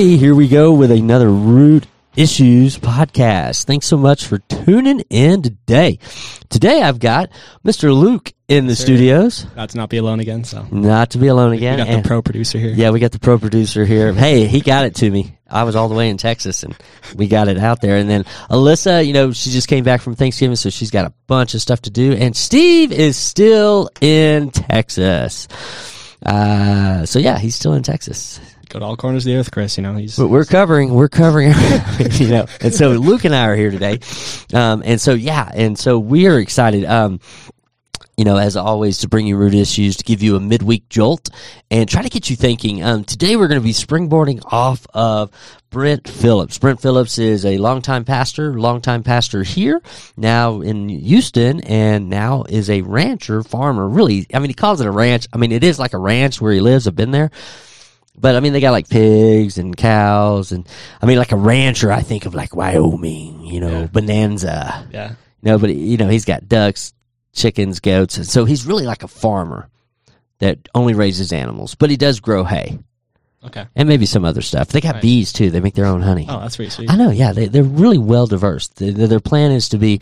everybody. Here we go with another Root Issues podcast. Thanks so much for tuning in today. Today I've got Mr. Luke in the studios. Got to not be alone again. So Not to be alone we again. got and- the pro producer here. yeah, we got the pro producer here. Hey, he got it to me. I was all the way in Texas and we got it out there. And then Alyssa, you know, she just came back from Thanksgiving, so she's got a bunch of stuff to do. And Steve is still in Texas. Uh, so yeah, he's still in Texas. Go to all corners of the earth, Chris. You know he's But we're covering, we're covering, you know, and so Luke and I are here today. Um, and so, yeah, and so we are excited. Um, you know, as always, to bring you root issues, to give you a midweek jolt and try to get you thinking. Um, today we're going to be springboarding off of Brent Phillips. Brent Phillips is a longtime pastor, longtime pastor here, now in Houston, and now is a rancher, farmer. Really, I mean, he calls it a ranch. I mean, it is like a ranch where he lives. I've been there. But I mean, they got like pigs and cows, and I mean, like a rancher. I think of like Wyoming, you know, Yeah. Bonanza. yeah. No, but you know, he's got ducks, chickens, goats, and so he's really like a farmer that only raises animals. But he does grow hay Okay. and maybe some other stuff. They got Nice. bees too. They make their own honey. Oh, that's pretty sweet. I know. Yeah, they, they're really well diverse. Their plan is to be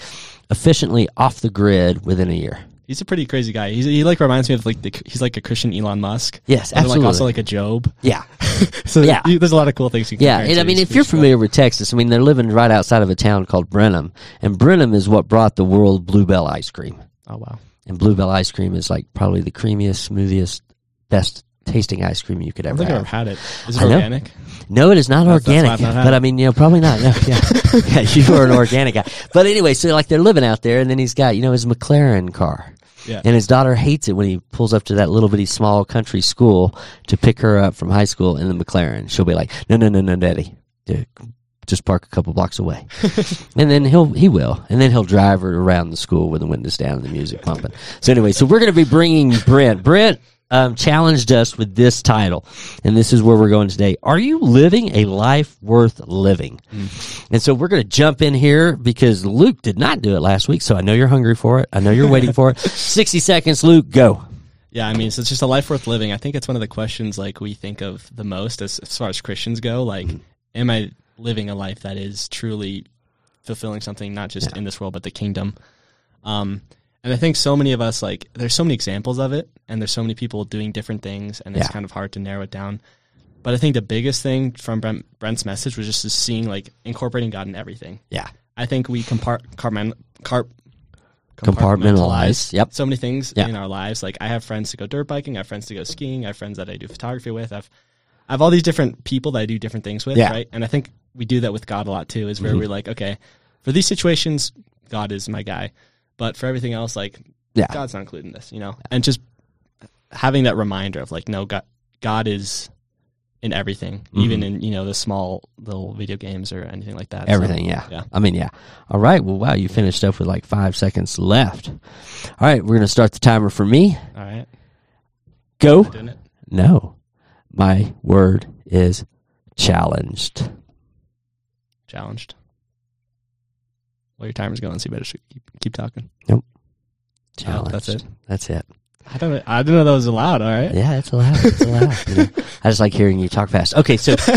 efficiently off the grid within a year. He's a pretty crazy guy. He's, he like reminds me of like the, he's like a Christian Elon Musk. Yes, then, absolutely. like also like a Job. yeah, So Yeah. there's a lot of cool things. You can yeah. compare And I mean, if you're pretty cool. familiar with Texas, I mean, they're living right outside of a town called Brenham, and Brenham is what brought the world Bluebell ice cream. Oh wow. And Bluebell ice cream is like probably the creamiest, smoothest, best tasting ice cream you could I ever think I've have. ever had it. Is it I know. organic? No, it is not That's- that's organic. why I've not had but it. I mean, you know, probably not. No, yeah, yeah. You are an organic guy. But anyway, so like they're living out there, and then he's got you know his McLaren car. Yeah. And his daughter hates it when he pulls up to that little bitty small country school to pick her up from high school in the McLaren. She'll be like, "No, no, no, no, daddy, Dude, just park a couple blocks away." and then he'll he will, and then he'll drive her around the school with the windows down and the music pumping. So anyway, so we're going to be bringing Brent. Brent um, challenged us with this title, and this is where we're going today. Are you living a life worth living? And so we're going to jump in here because Luke did not do it last week. So I know you're hungry for it. I know you're waiting for it. 60 seconds, Luke, go. Yeah, I mean, so it's just a life worth living. I think it's one of the questions like we think of the most as, as far as Christians go. Like, Mm-hmm. am I living a life that is truly fulfilling something, not just in this world, but the kingdom? Um, and I think so many of us, like, there's so many examples of it, and there's so many people doing different things, and it's Yeah. kind of hard to narrow it down. But I think the biggest thing from Brent, Brent's message was just seeing, like, incorporating God in everything. Yeah. I think we compart, carmen, carp, Compartmentalize. Yep. so many things Yeah. in our lives. Like I have friends to go dirt biking, I have friends to go skiing, I have friends that I do photography with. I've I have all these different people that I do different things with, Yeah. Mm-hmm. right? And I think we do that with God a lot too, is where we're like, okay, for these situations, God is my guy. But for everything else, like Yeah. God's not included in this, you know? And just having that reminder of like, no, God God is in everything, Mm-hmm. even in, you know, the small little video games or anything like that. So, Everything, yeah. yeah. I mean, yeah. All right. Well, wow, you finished up with like five seconds left. All right. We're going to start the timer for me. All right. Go. No. My word is challenged. Challenged. Well, your timer's going, so you better keep, keep talking. Uh, challenged. that's it? That's it. I don't. I didn't know that was allowed. All right. Yeah, it's allowed. It's allowed. you know. I just like hearing you talk fast. Okay, so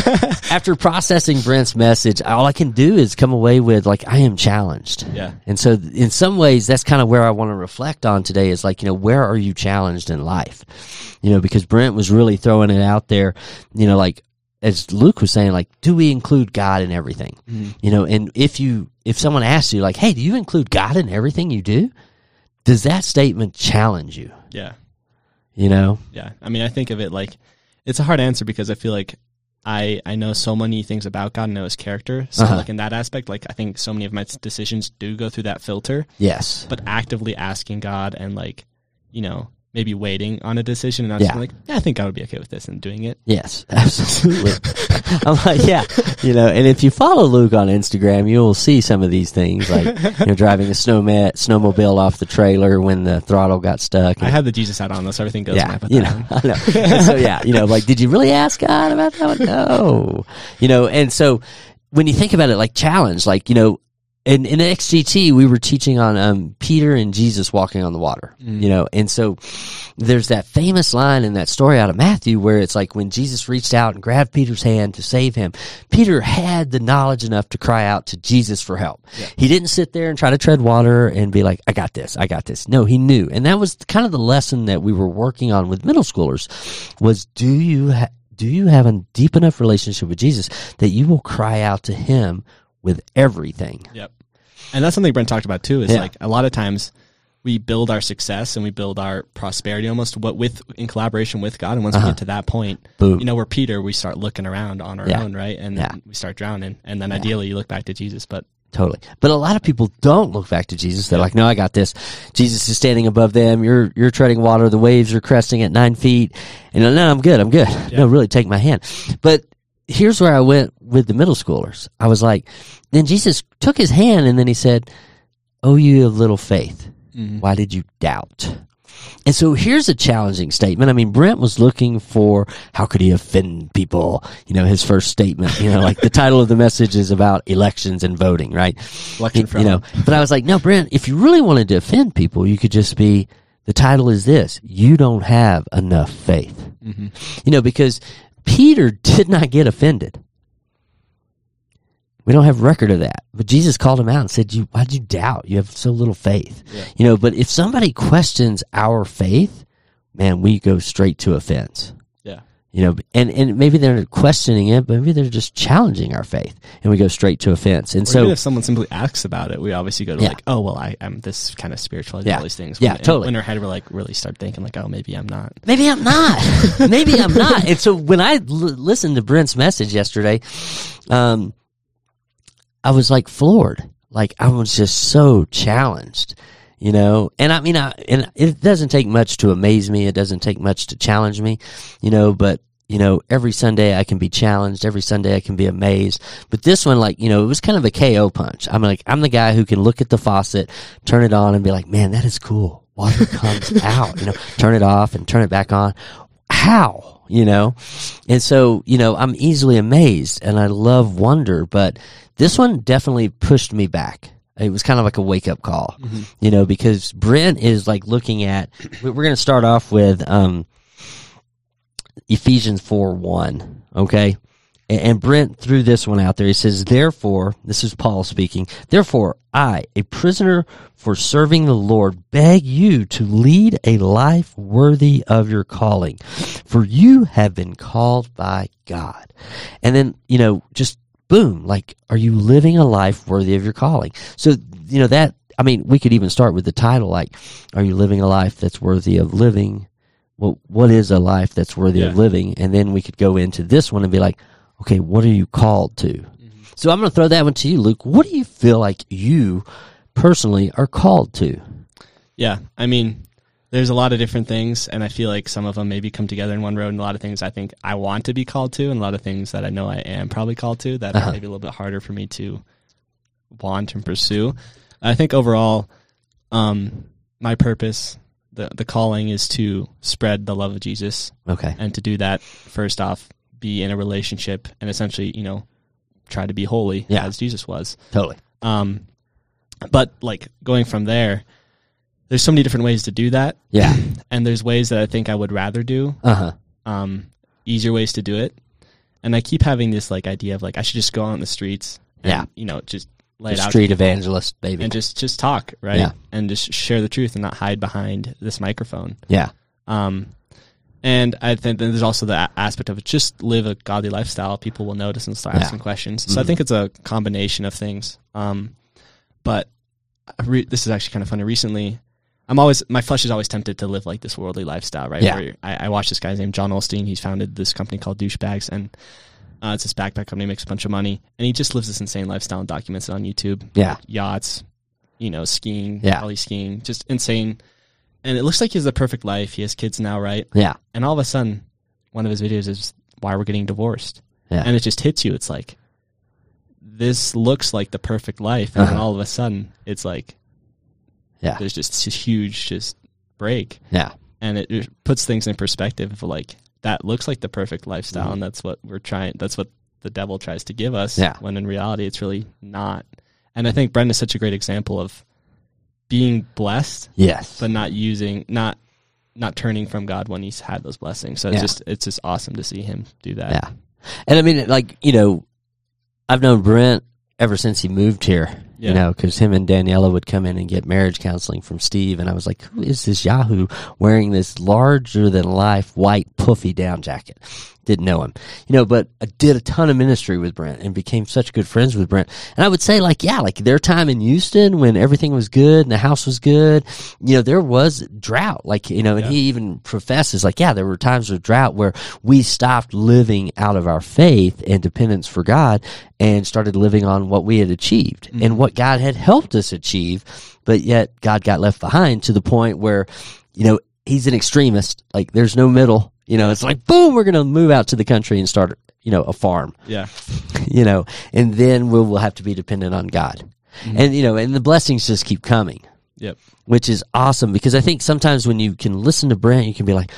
after processing Brent's message, all I can do is come away with like I am challenged. Yeah. And so in some ways that's kind of where I want to reflect on today is like, you know, where are you challenged in life? You know, because Brent was really throwing it out there, you know, like as Luke was saying, like, do we include God in everything? You know, and if you if someone asks you like, hey, do you include God in everything you do? Does that statement challenge you? Yeah. You know? Yeah. I mean, I think of it like it's a hard answer because I feel like I I know so many things about God and know His character. So Uh-huh. like in that aspect, like I think so many of my decisions do go through that filter. Yes. But actively asking God and like, you know, maybe waiting on a decision and not Yeah. like, yeah, I think I would be okay with this and doing it. Yes, absolutely. I'm like, yeah, you know, and if you follow Luke on Instagram, you'll see some of these things, like you know, driving a snowmat, snowmobile off the trailer when the throttle got stuck. I had the Jesus hat on, though, so everything goes. yeah, you know. I know. So yeah, you know, like, did you really ask God about that one? No, you know, and so when you think about it, like challenge, like you know, in, in XGT, we were teaching on um, Peter and Jesus walking on the water, you know, and so there's that famous line in that story out of Matthew where it's like when Jesus reached out and grabbed Peter's hand to save him, Peter had the knowledge enough to cry out to Jesus for help. He didn't sit there and try to tread water and be like, I got this, I got this. No, he knew. And that was kind of the lesson that we were working on with middle schoolers was do you ha- do you have a deep enough relationship with Jesus that you will cry out to him with everything? Yep. And that's something Brent talked about too. Is Yeah. like a lot of times we build our success and we build our prosperity almost what with in collaboration with God. And once we get to that point, Uh-huh. Boom. you know, we're Peter. We start looking around on our Yeah. own, right? And Yeah. then we start drowning. And then ideally, you look back to Jesus. But Totally. But a lot of people don't look back to Jesus. They're like, no, I got this. Jesus is standing above them. You're, you're treading water. The waves are cresting at nine feet. And no, I'm good. I'm good. No, really take my hand. But here's where I went with the middle schoolers. I was like, then Jesus took his hand and then he said, Oh, you of little faith. Mm-hmm. Why did you doubt? And so here's a challenging statement. I mean, Brent was looking for how could he offend people? You know, his first statement, you know, like the title of the message is about elections and voting, right? Election you, fraud. you know, but I was like, no, Brent, if you really wanted to offend people, you could just be, the title is this, you don't have enough faith. Mm-hmm. You know, because Peter did not get offended. We don't have record of that. But Jesus called him out and said, "You why'd you doubt? You have so little faith." You know, but if somebody questions our faith, man, we go straight to offense. yeah, You know, and and maybe they're questioning it, but maybe they're just challenging our faith, and we go straight to offense. And or so, even if someone simply asks about it, we obviously go to Yeah. like, oh well, I, I'm this kind of spiritual. I do Yeah. all these things. Yeah, When- totally. In our head, we're like really start thinking like, oh, maybe I'm not. maybe I'm not. maybe I'm not. And so when I l- listened to Brent's message yesterday, um, I was like floored. Like I was just so challenged, you know. And I mean, I and it doesn't take much to amaze me. It doesn't take much to challenge me, you know. But you know, every Sunday I can be challenged. Every Sunday I can be amazed. But this one, like you know, it was kind of a KO punch. I'm like, I'm the guy who can look at the faucet, turn it on, and be like, man, that is cool. Water comes out. You know, turn it off and turn it back on. How? You know? And so, you know, I'm easily amazed and I love wonder, but this one definitely pushed me back. It was kind of like a wake up call, you know, because Brent is like looking at, we- we're going to start off with, um, Ephesians 4 1. Okay. And Brent threw this one out there. He says, Therefore, this is Paul speaking, therefore, I, a prisoner for serving the Lord, beg you to lead a life worthy of your calling, for you have been called by God. And then, you know, just boom, like, are you living a life worthy of your calling? So, you know, that, I mean, we could even start with the title, like, are you living a life that's worthy of living? Well, what is a life that's worthy of living? And then we could go into this one and be like, okay, what are you called to? Mm-hmm. So I'm going to throw that one to you, Luke. What do you feel like you personally are called to? Yeah, I mean, there's a lot of different things, and I feel like some of them maybe come together in one road, and a lot of things I think I want to be called to, and a lot of things that I know I am probably called to that Uh-huh. are maybe a little bit harder for me to want and pursue. I think overall, um, my purpose, the the calling, is to spread the love of Jesus, Okay. and to do that, first off, be in a relationship, and essentially, you know, try to be holy Yeah. as Jesus was. Totally. Um, but like going from there, there's so many different ways to do that, Yeah. and there's ways that I think I would rather do, Uh huh. um, easier ways to do it. And I keep having this like idea of like I should just go out in the streets, and, Yeah. you know, just lay it out Street evangelist, baby. and just just talk, right, Yeah. and just share the truth and not hide behind this microphone. yeah. Um, and I think then there's also the aspect of just live a godly lifestyle. People will notice and start Yeah. asking questions. So I think it's a combination of things. Um, but re- this is actually kind of funny. Recently, I'm always my flesh is always tempted to live like this worldly lifestyle, right? Yeah. Where I, I watch this guy's named Jon Olsson. He's founded this company called Douchebags, and uh, it's this backpack company. Makes a bunch of money, and he just lives this insane lifestyle and documents it on YouTube Yeah. yachts, you know, skiing, Yeah. skiing, just insane. And it looks like he has the perfect life. He has kids now, right? Yeah. And all of a sudden, one of his videos is why we're getting divorced. Yeah. And it just hits you. It's like, this looks like the perfect life. And Uh-huh. all of a sudden, it's like, Yeah. there's just this huge just break. Yeah. And it, it puts things in perspective of like, that looks like the perfect lifestyle. Mm-hmm. And that's what we're trying, that's what the devil tries to give us. Yeah. When in reality, it's really not. And I think Brent is such a great example of being blessed, Yes. but not using, not not turning from God when he's had those blessings. So it's Yeah. just it's just awesome to see him do that. Yeah. And I mean, like, you know, I've known Brent ever since he moved here, you know, because him and Daniela would come in and get marriage counseling from Steve. And I was like, who is this Yahoo wearing this larger than life white puffy down jacket? Didn't know him, you know, but I did a ton of ministry with Brent and became such good friends with Brent. And I would say, like, yeah, like their time in Houston when everything was good and the house was good, you know, there was drought, like, you know, and Yeah. he even professes, like, yeah, there were times of drought where we stopped living out of our faith and dependence for God and started living on what we had achieved mm-hmm. and what God had helped us achieve, but yet God got left behind to the point where, you know, he's an extremist. Like, there's no middle. You know, it's like, boom, we're going to move out to the country and start, you know, a farm Yeah. you know, and then we'll, we'll have to be dependent on God. Mm-hmm. And, you know, and the blessings just keep coming, Yep. which is awesome because I think sometimes when you can listen to Brent, you can be like,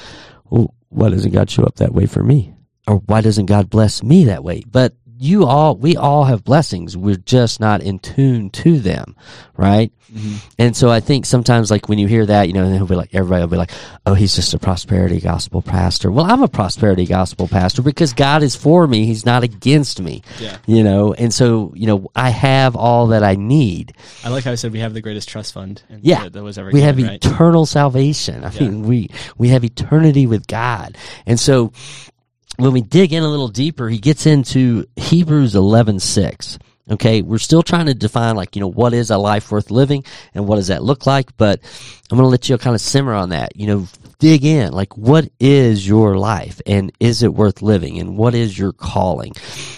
well, why doesn't God show up that way for me? Or why doesn't God bless me that way? But you all, we all have blessings. We're just not in tune to them, right? Mm-hmm. And so I think sometimes, like when you hear that, you know, and he'll be like, everybody will be like, "Oh, he's just a prosperity gospel pastor." Well, I'm a prosperity gospel pastor because God is for me; He's not against me. Yeah. You know, and so you know, I have all that I need. I like how I said we have the greatest trust fund Yeah, that, was ever we have right? eternal salvation. I Yeah. mean, we we have eternity with God, and so when we dig in a little deeper, he gets into Hebrews eleven six. Okay, we're still trying to define like you know what is a life worth living and what does that look like, but I'm going to let you kind of simmer on that. You know, dig in like what is your life and is it worth living and what is your calling.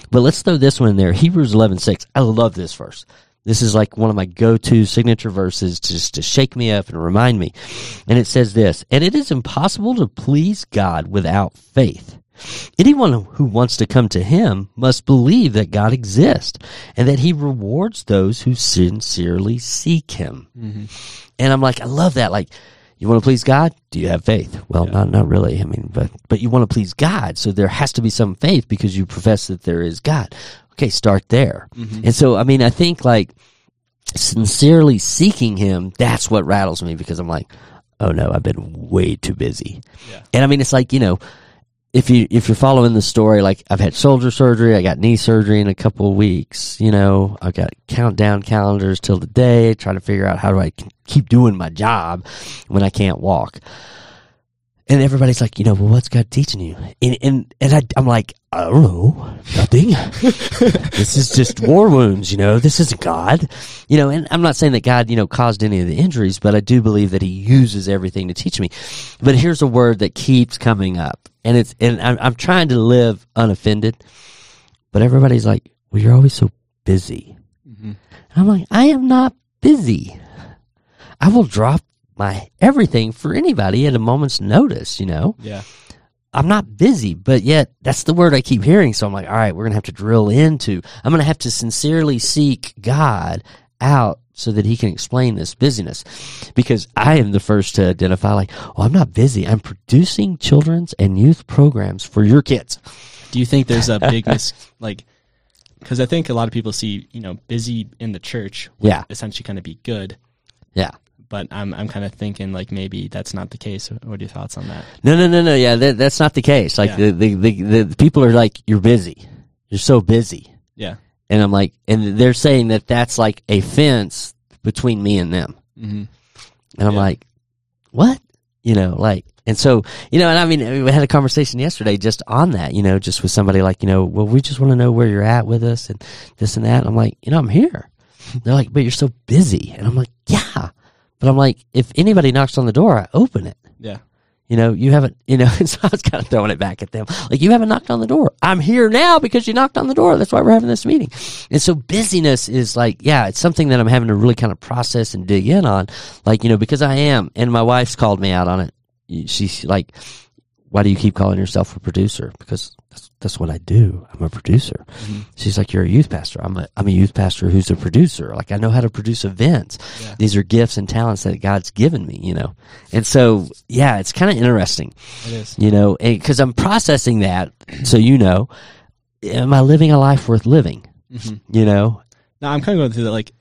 But let's throw this one in there. Hebrews eleven six. I love this verse. This is like one of my go-to signature verses just to shake me up and remind me. And it says this, and it is impossible to please God without faith. Anyone who wants to come to him must believe that God exists and that he rewards those who sincerely seek him. Mm-hmm. And I'm like, I love that. Like, you want to please God? Do you have faith? Well, not not really. I mean, but but you want to please God, so there has to be some faith because you profess that there is God. Okay, start there. Mm-hmm. And so, I mean, I think like sincerely seeking Him. That's what rattles me because I'm like, oh no, I've been way too busy. Yeah. And I mean, it's like you know, if you if you're following the story, like I've had shoulder surgery, I got knee surgery in a couple of weeks. You know, I've got countdown calendars till the day, trying to figure out how do I keep doing my job when I can't walk. And everybody's like, you know, well, what's God teaching you? And and, and I, I'm like, I don't know, nothing. this is just war wounds, you know. This isn't God, you know. And I'm not saying that God, you know, caused any of the injuries, but I do believe that He uses everything to teach me. But here's a word that keeps coming up, and it's and I'm, I'm trying to live unoffended, but everybody's like, well, you're always so busy. Mm-hmm. And I'm like, I am not busy. I will drop my everything for anybody at a moment's notice, you know? Yeah. I'm not busy, but yet that's the word I keep hearing. So I'm like, all right, we're going to have to drill into, I'm going to have to sincerely seek God out so that he can explain this busyness because I am the first to identify like, oh, I'm not busy. I'm producing children's and youth programs for your kids. Do you think there's a big mis like? Because I think a lot of people see you know busy in the church Yeah. essentially kind of be good, Yeah. But I'm I'm kind of thinking like maybe that's not the case. What are your thoughts on that? No, no, no, no. Yeah, that, that's not the case. Like Yeah. the, the, the, the people are like, you're busy. You're so busy. Yeah. And I'm like, and they're saying that that's like a fence between me and them. Mm-hmm. And I'm Yeah. like, what? You know, like, and so, you know, and I mean, we had a conversation yesterday just on that, you know, just with somebody like, you know, well, we just want to know where you're at with us and this and that. And I'm like, you know, I'm here. They're like, but you're so busy. And I'm like, yeah. But I'm like, if anybody knocks on the door, I open it. Yeah. You know, you haven't, you know, so I was kind of throwing it back at them. Like, you haven't knocked on the door. I'm here now because you knocked on the door. That's why we're having this meeting. And so busyness is like, yeah, it's something that I'm having to really kind of process and dig in on. Like, you know, because I am, and my wife's called me out on it. She's like, why do you keep calling yourself a producer? Because that's, that's what I do. I'm a producer. She's like, you're a youth pastor. I'm a, I'm a youth pastor who's a producer. Like, I know how to produce events. Yeah. These are gifts and talents that God's given me, you know? And so, yeah, it's kind of interesting, It is. you know, because I'm processing that. So, you know, am I living a life worth living? hmm You know? No, I'm kind of going through that. Like,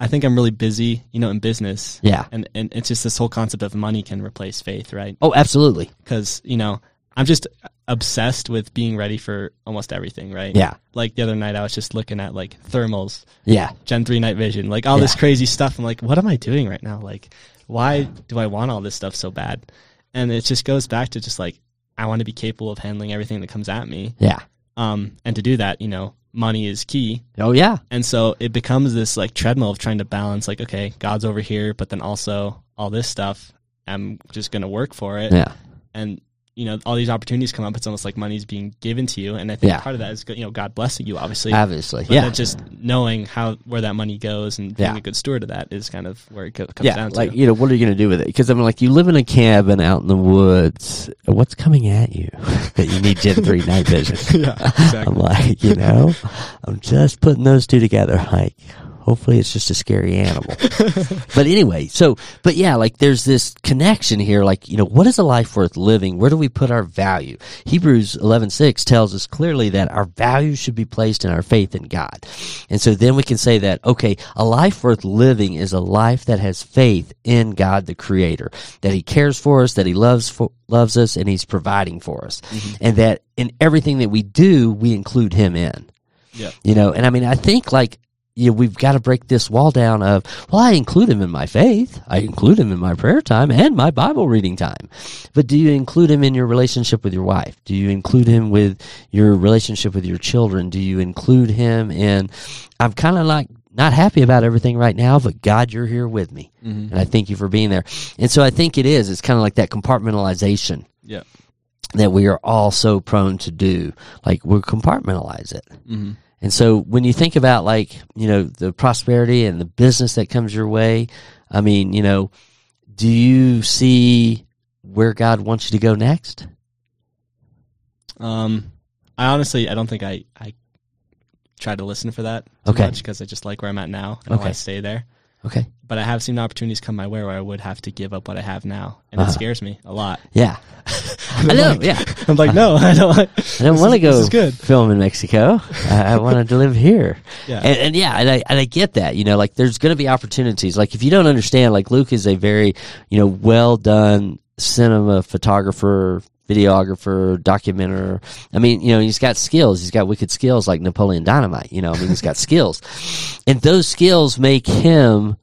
I think I'm really busy, you know, in business. Yeah. And and it's just this whole concept of money can replace faith, right? Oh, absolutely. Because you know I'm just obsessed with being ready for almost everything, right? Yeah. Like the other night, I was just looking at like thermals, Yeah. Gen three night vision, like all this crazy stuff. I'm like, what am I doing right now? Like, why do I want all this stuff so bad? And it just goes back to just like I want to be capable of handling everything that comes at me. Yeah. Um, and to do that, you know, money is key. Oh, yeah. And so it becomes this like treadmill of trying to balance like, okay, God's over here, but then also all this stuff, I'm just going to work for it. Yeah. And, you know, all these opportunities come up. It's almost like money's being given to you. And I think Yeah. part of that is, you know, God blessing you, obviously. Obviously. but Yeah. just knowing how, where that money goes and being Yeah. a good steward of that is kind of where it co- comes yeah, down like to. you know, what are you going to do with it? Because I mean, like you live in a cabin out in the woods. What's coming at you that you need Gen three night vision? yeah, I'm like, you know, I'm just putting those two together. Like, hopefully, it's just a scary animal. but anyway, so, but yeah, like there's this connection here. Like, you know, what is a life worth living? Where do we put our value? Hebrews 11:6 tells us clearly that our value should be placed in our faith in God. And so then we can say that, okay, a life worth living is a life that has faith in God the Creator, that He cares for us, that He loves for, loves us, and He's providing for us, mm-hmm. and that in everything that we do, we include Him in. Yeah. You know, and I mean, I think like, you know, we've got to break this wall down of, well, I include him in my faith. I include him in my prayer time and my Bible reading time. But do you include him in your relationship with your wife? Do you include him with your relationship with your children? Do you include him in, I'm kind of like, not happy about everything right now, but God, you're here with me. Mhm. And I thank you for being there. And so I think it is, it's kind of like that compartmentalization Yeah. that we are all so prone to do. Like we compartmentalize it. hmm And so when you think about like, you know, the prosperity and the business that comes your way, I mean, you know, do you see where God wants you to go next? Um, I honestly, I don't think I, I try to listen for that Okay. much because I just like where I'm at now and I Okay. want to stay there. Okay. But I have seen opportunities come my way where I would have to give up what I have now, and Uh-huh. it scares me a lot. Yeah. I know. yeah. I'm like, no, I don't. I don't want to go this is good. film in Mexico. I, I wanted to live here. Yeah. And, and yeah, and I, and I get that, you know, like there's going to be opportunities. Like if you don't understand, like Luke is a very, you know, well done cinema photographer, videographer, documenter. I mean, you know, he's got skills. He's got wicked skills like Napoleon Dynamite, you know, I mean, he's got skills. And those skills make him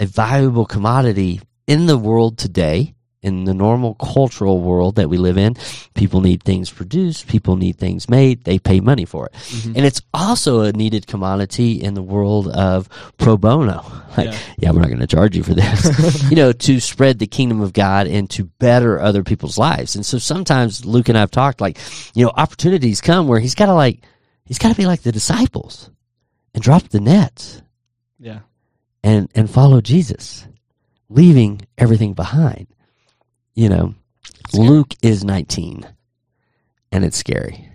a valuable commodity in the world today. In the normal cultural world that we live in, people need things produced, people need things made, they pay money for it. Mm-hmm. And it's also a needed commodity in the world of pro bono. Like, Yeah. yeah, we're not going to charge you for this, you know, to spread the kingdom of God and to better other people's lives. And so sometimes Luke and I have talked like, you know, opportunities come where he's got to like, he's got to be like the disciples and drop the nets yeah. and, and follow Jesus, leaving everything behind. You know, Luke is 19 and it's scary.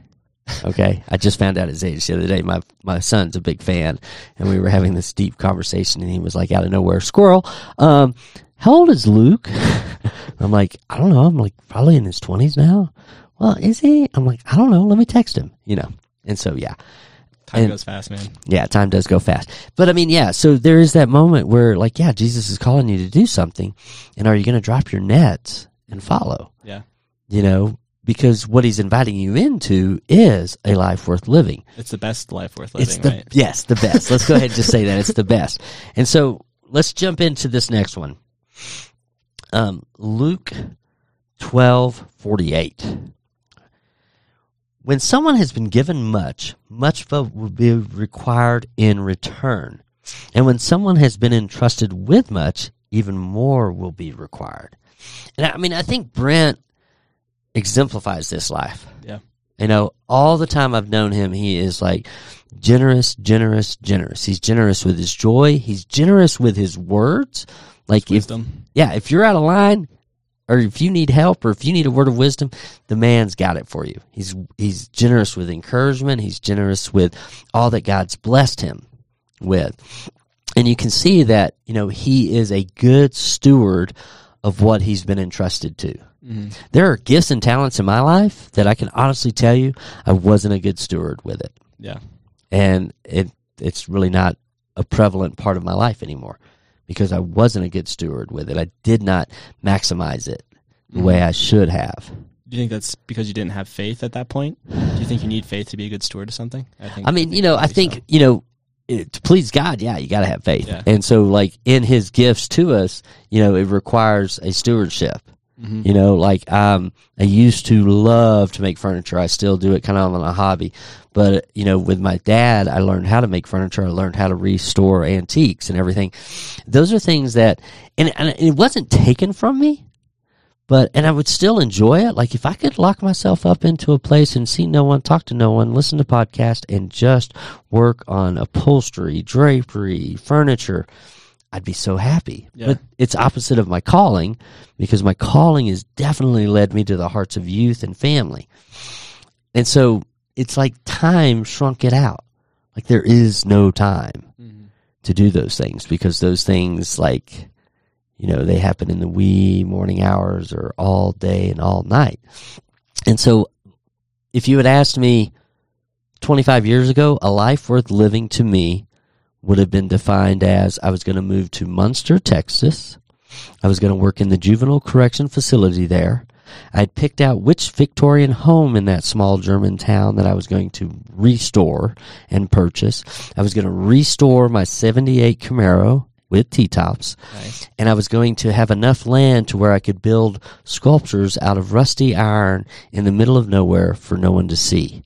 Okay. I just found out his age the other day. My, my son's a big fan and we were having this deep conversation and he was like out of nowhere, squirrel. Um, how old is Luke? I'm like, I don't know. I'm like probably in his twenties now. Well, is he? I'm like, I don't know. Let me text him, you know? And so, yeah. Time And- goes fast, man. Yeah, time does go fast. But I mean, yeah, so there is that moment where like, yeah, Jesus is calling you to do something. And are you going to drop your nets and follow? Yeah. You know, because what he's inviting you into is a life worth living. It's the best life worth living, it's the, right? yes, the best. Let's go ahead and just say that it's the best. And so let's jump into this next one. Um, Luke twelve forty eight. When someone has been given much, much will be required in return. And when someone has been entrusted with much, even more will be required. And I mean, I think Brent exemplifies this life. Yeah. You know, all the time I've known him, he is like generous, generous, generous. He's generous with his joy. He's generous with his words. Like if, Wisdom. yeah, if you're out of line or if you need help or if you need a word of wisdom, the man's got it for you. He's, he's generous with encouragement. He's generous with all that God's blessed him with. And you can see that, you know, he is a good steward of what he's been entrusted to. hmm There are gifts and talents in my life that I can honestly tell you I wasn't a good steward with it. Yeah. And it it's really not a prevalent part of my life anymore because I wasn't a good steward with it. I did not maximize it the way I should have. Do you think that's because you didn't have faith at that point? Do you think you need faith to be a good steward of something? I think. I mean, you know, I think, so. you know, it, to please God, yeah, you got to have faith. Yeah. And so, like, in his gifts to us, you know, it requires a stewardship. Mhm. You know, like, um, I used to love to make furniture. I still do it kind of on a hobby. But, you know, with my dad, I learned how to make furniture. I learned how to restore antiques and everything. Those are things that, and, and it wasn't taken from me but and I would still enjoy it. Like if I could lock myself up into a place and see no one, talk to no one, listen to podcast, and just work on upholstery, drapery, furniture, I'd be so happy. Yeah. But it's opposite of my calling because my calling has definitely led me to the hearts of youth and family. And so it's like time shrunk it out. Like there is no time Mhm. to do those things because those things like you know they happen in the wee morning hours or all day and all night. And so if you had asked me 25 years ago a life worth living to me would have been defined as i was going to move to Muenster texas. I was going to work in the juvenile correction facility there. I'd picked out which victorian home in that small german town that i was going to restore and purchase. I was going to restore my 78 camaro with t-tops Nice. and I was going to have enough land to where I could build sculptures out of rusty iron in the middle of nowhere for no one to see.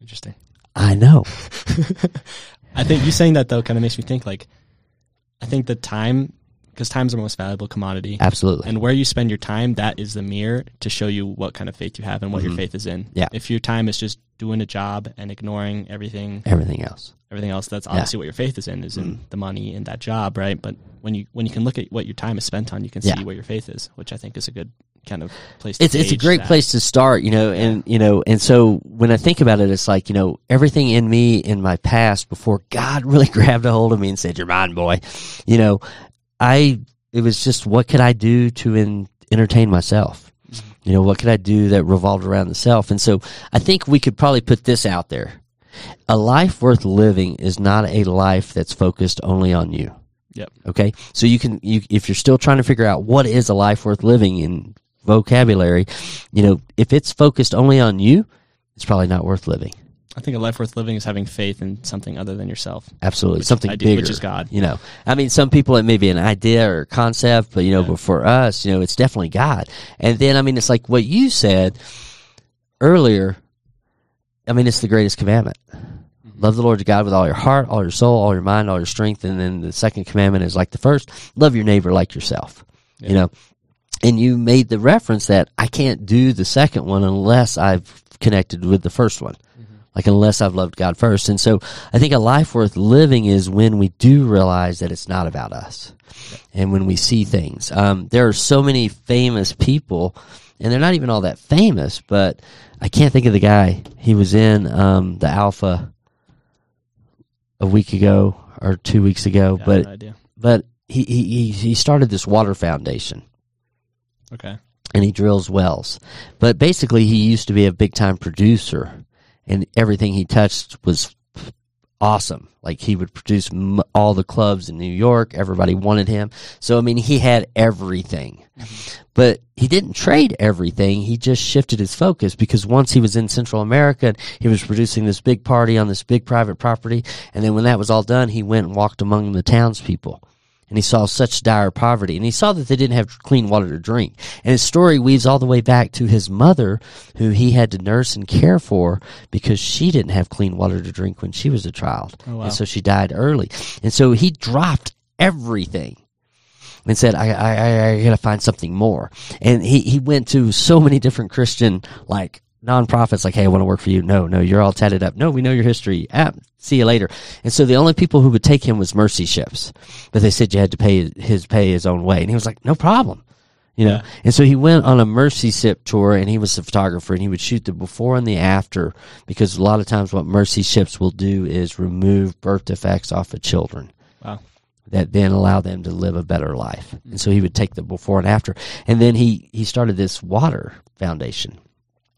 Interesting. I know. I think you saying that though kind of makes me think like, I think the time, because time's the most valuable commodity, Absolutely. and where you spend your time, that is the mirror to show you what kind of faith you have and what your faith is in. Mm-hmm. Yeah. If your time is just doing a job and ignoring everything, Everything else. Everything else, that's obviously what your faith is in, is in Mm-hmm. the money in that job, right? But when you when you can look at what your time is spent on, you can see Yeah. where your faith is, which I think is a good kind of place. to It's it's a great that. place to start, you know, and you know, and so when I think about it, it's like you know everything in me in my past before God really grabbed a hold of me and said, "You're mine, boy." You know, I it was just what could I do to en- entertain myself? You know, what could I do that revolved around the self? And so I think we could probably put this out there: a life worth living is not a life that's focused only on you. Yep. Okay. So you can, you, if you're still trying to figure out what is a life worth living in vocabulary, you know, if it's focused only on you, it's probably not worth living. I think a life worth living is having faith in something other than yourself. Absolutely. Something do, bigger. which is God. You know, I mean, some people it may be an idea or concept, but you know, Yeah. but for us, you know, it's definitely God. And then, I mean, it's like what you said earlier. I mean, it's the greatest commandment. Mm-hmm. Love the Lord your God with all your heart, all your soul, all your mind, all your strength. And then the second commandment is like the first love your neighbor like yourself. You know, and you made the reference that I can't do the second one unless I've connected with the first one. Like, unless I've loved God first. And so I think a life worth living is when we do realize that it's not about us and when we see things. Um, there are so many famous people, and they're not even all that famous, but I can't think of the guy. He was in um, the Alpha a week ago or two weeks ago, Yeah, but no but he, he he- he started this water foundation Okay. and he drills wells. But basically, he used to be a big time producer, and everything he touched was awesome. Like he would produce m- all the clubs in New York. Everybody wanted him. So I mean, he had everything. Mm-hmm. But he didn't trade everything. He just shifted his focus because once he was in Central America, he was producing this big party on this big private property. And then when that was all done, he went and walked among the townspeople and he saw such dire poverty and he saw that they didn't have clean water to drink and his story weaves all the way back to his mother who he had to nurse and care for because she didn't have clean water to drink when she was a child Oh, wow. and so she died early and so he dropped everything and said, I, I, I, I gotta find something more. And he, he went to so many different Christian, like, nonprofits, like, hey, I want to work for you. No, no, you're all tatted up. No, we know your history. Ah, see you later. And so the only people who would take him was mercy ships. But they said you had to pay his, pay his own way. And he was like, no problem. You know, Yeah. and so he went on a mercy ship tour and he was a photographer and he would shoot the before and the after because a lot of times what mercy ships will do is remove birth defects off of children Wow. that then allow them to live a better life. And so he would take the before and after. And then he, he started this water foundation.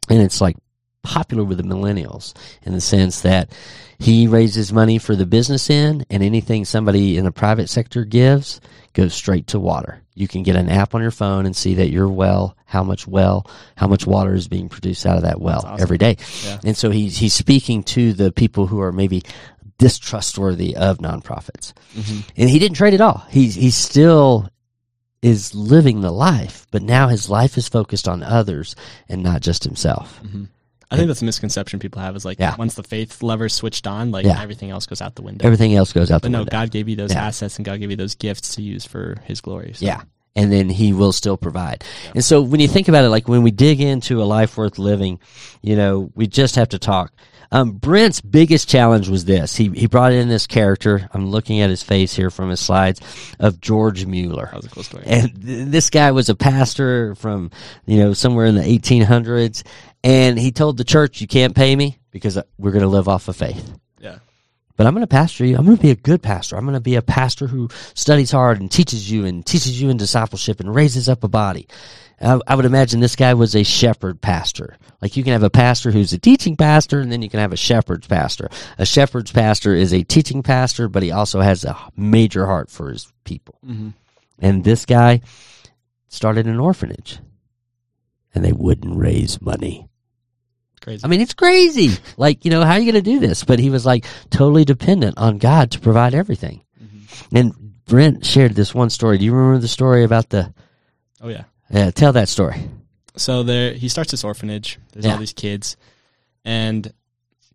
And it's like popular with the millennials in the sense that he raises money for the business end and anything somebody in the private sector gives goes straight to water. You can get an app on your phone and see that your well, how much well, how much water is being produced out of that well awesome. every day. Yeah. And so he's he's speaking to the people who are maybe distrustworthy of nonprofits. Mm-hmm. And he didn't trade at all. He's he still is living the life, but now his life is focused on others and not just himself. Mm-hmm. I think that's a misconception people have is like Yeah. once the faith lever's switched on, like Yeah. everything else goes out the window. Everything else goes out the window. but no, window. God gave you those Yeah. assets and God gave you those gifts to use for His glory. So. Yeah. And then he will still provide. And so when you think about it, like when we dig into a life worth living, you know, we just have to talk. Um, Brent's biggest challenge was this. He, he brought in this character. I'm looking at his face here from his slides of George Mueller. That was a cool story. And th- this guy was a pastor from, you know, somewhere in the 1800s. And he told the church, you can't pay me because we're going to live off of faith. yeah. But I'm going to pastor you. I'm going to be a good pastor. I'm going to be a pastor who studies hard and teaches you and teaches you in discipleship and raises up a body. I, I would imagine this guy was a shepherd pastor. Like you can have a pastor who's a teaching pastor and then you can have a shepherd's pastor. A shepherd's pastor is a teaching pastor, but he also has a major heart for his people. Mm-hmm. And this guy started an orphanage and they wouldn't raise money. Crazy. I mean, it's crazy. Like, you know, how are you going to do this? But he was like totally dependent on God to provide everything. Mm-hmm. And Brent shared this one story. Do you remember the story about the? oh yeah. Yeah, tell that story. So there, he starts this orphanage. There's Yeah. all these kids, and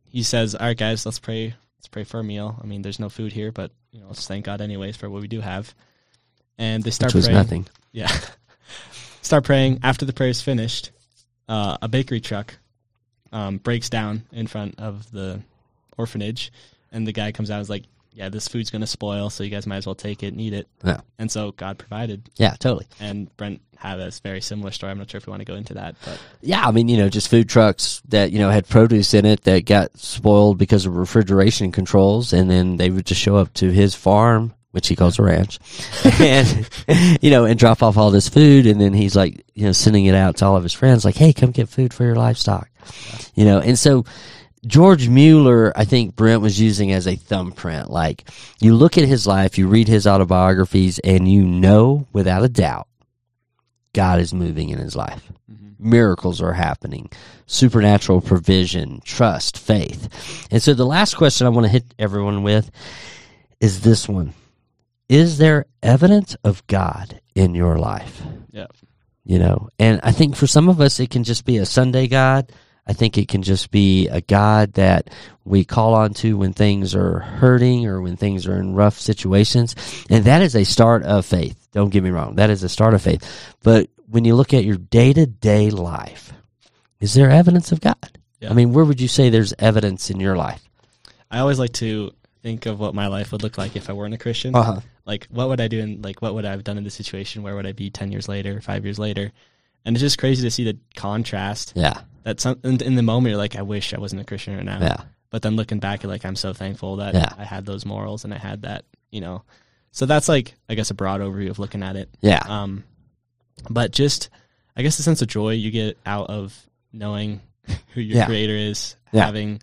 he says, "All right, guys, let's pray. Let's pray for a meal. I mean, there's no food here, but you know, let's thank God anyways for what we do have." And they start Which was praying. nothing. Yeah. Start praying. After the prayer is finished, uh, a bakery truck um, breaks down in front of the orphanage, and the guy comes out and is like, "Yeah, this food's gonna spoil, so you guys might as well take it and eat it." Yeah. And so God provided, Yeah, totally. and Brent had a very similar story. I'm not sure if we want to go into that, but Yeah, I mean, you know, just food trucks that, you know, had produce in it that got spoiled because of refrigeration controls, and then they would just show up to his farm, which he calls a ranch, and, you know, and drop off all this food, and then he's like, you know, sending it out to all of his friends, like, hey, come get food for your livestock. You know, and so George Mueller, I think Brent was using as a thumbprint. Like, you look at his life, you read his autobiographies, and you know without a doubt God is moving in his life mm-hmm. miracles are happening, supernatural provision, trust, faith. And so the last question I want to hit everyone with is this one. Is there evidence of God in your life? yeah, You know, and I think for some of us, it can just be a Sunday God. I think it can just be a God that we call on to when things are hurting or when things are in rough situations. And that is a start of faith. Don't get me wrong. That is a start of faith. But when you look at your day to day life, is there evidence of God? Yeah. I mean, where would you say there's evidence in your life? I always like to think of what my life would look like if I weren't a Christian. Uh-huh. Like, what would I do? In like, what would I have done in this situation? Where would I be ten years later, five years later? And it's just crazy to see the contrast. Yeah. That some in, in the moment you're like, I wish I wasn't a Christian right now. Yeah. But then looking back, you're like, I'm so thankful that Yeah. I had those morals and I had that, you know. So that's like, I guess, a broad overview of looking at it. Yeah. Um, but just, I guess, the sense of joy you get out of knowing who your Yeah. creator is, Yeah. having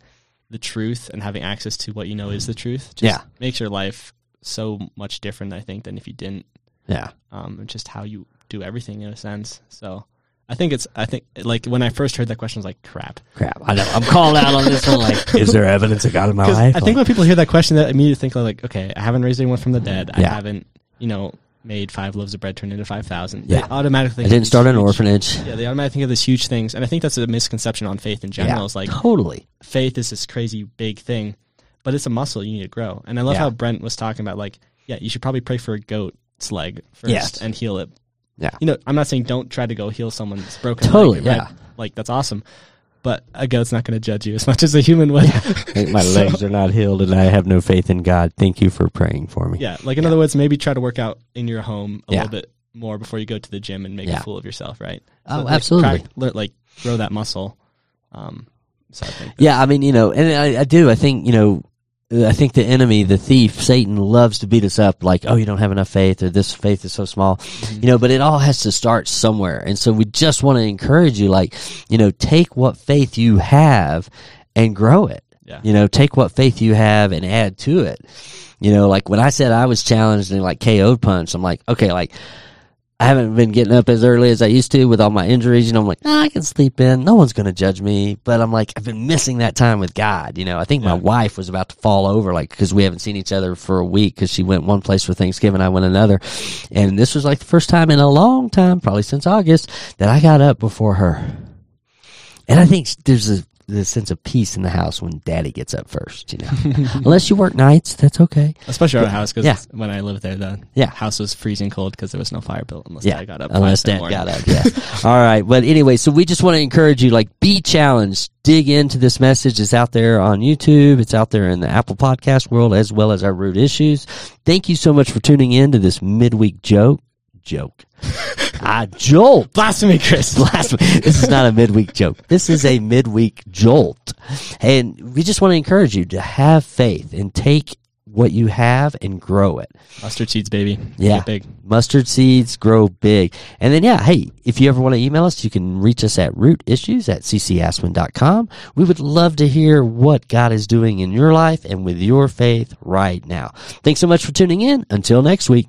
the truth and having access to what you know is the truth. Just Yeah. makes your life so much different, I think, than if you didn't. Yeah. Um, and just how you do everything in a sense. So I think it's, I think, like, when I first heard that question, I was like, crap. Crap. I know. I'm calling out on this one like, is there evidence of God in my life? I think when people hear that question, they immediately think like, okay, I haven't raised anyone from the dead. I haven't, you know, made five loaves of bread turn into five thousand. Yeah. They automatically I didn't start these an orphanage. Yeah, they automatically think of these huge things, and I think that's a misconception on faith in general. Yeah. Is like Totally. faith is this crazy big thing, but it's a muscle you need to grow. And I love Yeah. how Brent was talking about like, yeah, you should probably pray for a goat's leg first Yes. and heal it. Yeah. You know, I'm not saying don't try to go heal someone that's broken Totally, leg. right? yeah. Like that's awesome. But a goat's not going to judge you as much as a human would. Think my So- legs are not healed and I have no faith in God. Thank you for praying for me. Yeah, like in other words, maybe try to work out in your home a Yeah. little bit more before you go to the gym and make Yeah. a fool of yourself, right? Oh, like, absolutely. try- like grow that muscle. Um, so I think Yeah, I mean, you know, and I, I do. I think, you know, I think the enemy, the thief, Satan loves to beat us up like, oh, you don't have enough faith or this faith is so small, Mm-hmm. you know, but it all has to start somewhere. And so we just want to encourage you, like, you know, take what faith you have and grow it. Yeah. You know, take what faith you have and add to it. You know, like when I said I was challenged and like KO'd punch, I'm like, okay, like, I haven't been getting up as early as I used to with all my injuries. You know, I'm like, nah, I can sleep in. No one's going to judge me. But I'm like, I've been missing that time with God. You know, I think my wife was about to fall over, like, because we haven't seen each other for a week because she went one place for Thanksgiving, I went another. And this was like the first time in a long time, probably since August, that I got up before her. And I think there's a, the sense of peace in the house when daddy gets up first, you know. Unless you work nights, that's okay. Especially our house, because Yeah. when I lived there, the Yeah. house was freezing cold because there was no fire built unless Yeah, I got up. unless dad got up. Yeah. All right. But anyway, so we just want to encourage you, like, be challenged. Dig into this message. It's out there on YouTube. It's out there in the Apple podcast world as well as our root issues. Thank you so much for tuning in to this midweek joke. Joke. ah, jolt. Blasphemy, Chris. Blasphemy. This is not a midweek joke. This is a midweek jolt. And we just want to encourage you to have faith and take what you have and grow it. Mustard seeds, baby. Yeah. Get big. Mustard seeds grow big. And then, yeah, hey, if you ever want to email us, you can reach us at rootissues at ccaswin.com. We would love to hear what God is doing in your life and with your faith right now. Thanks so much for tuning in. Until next week.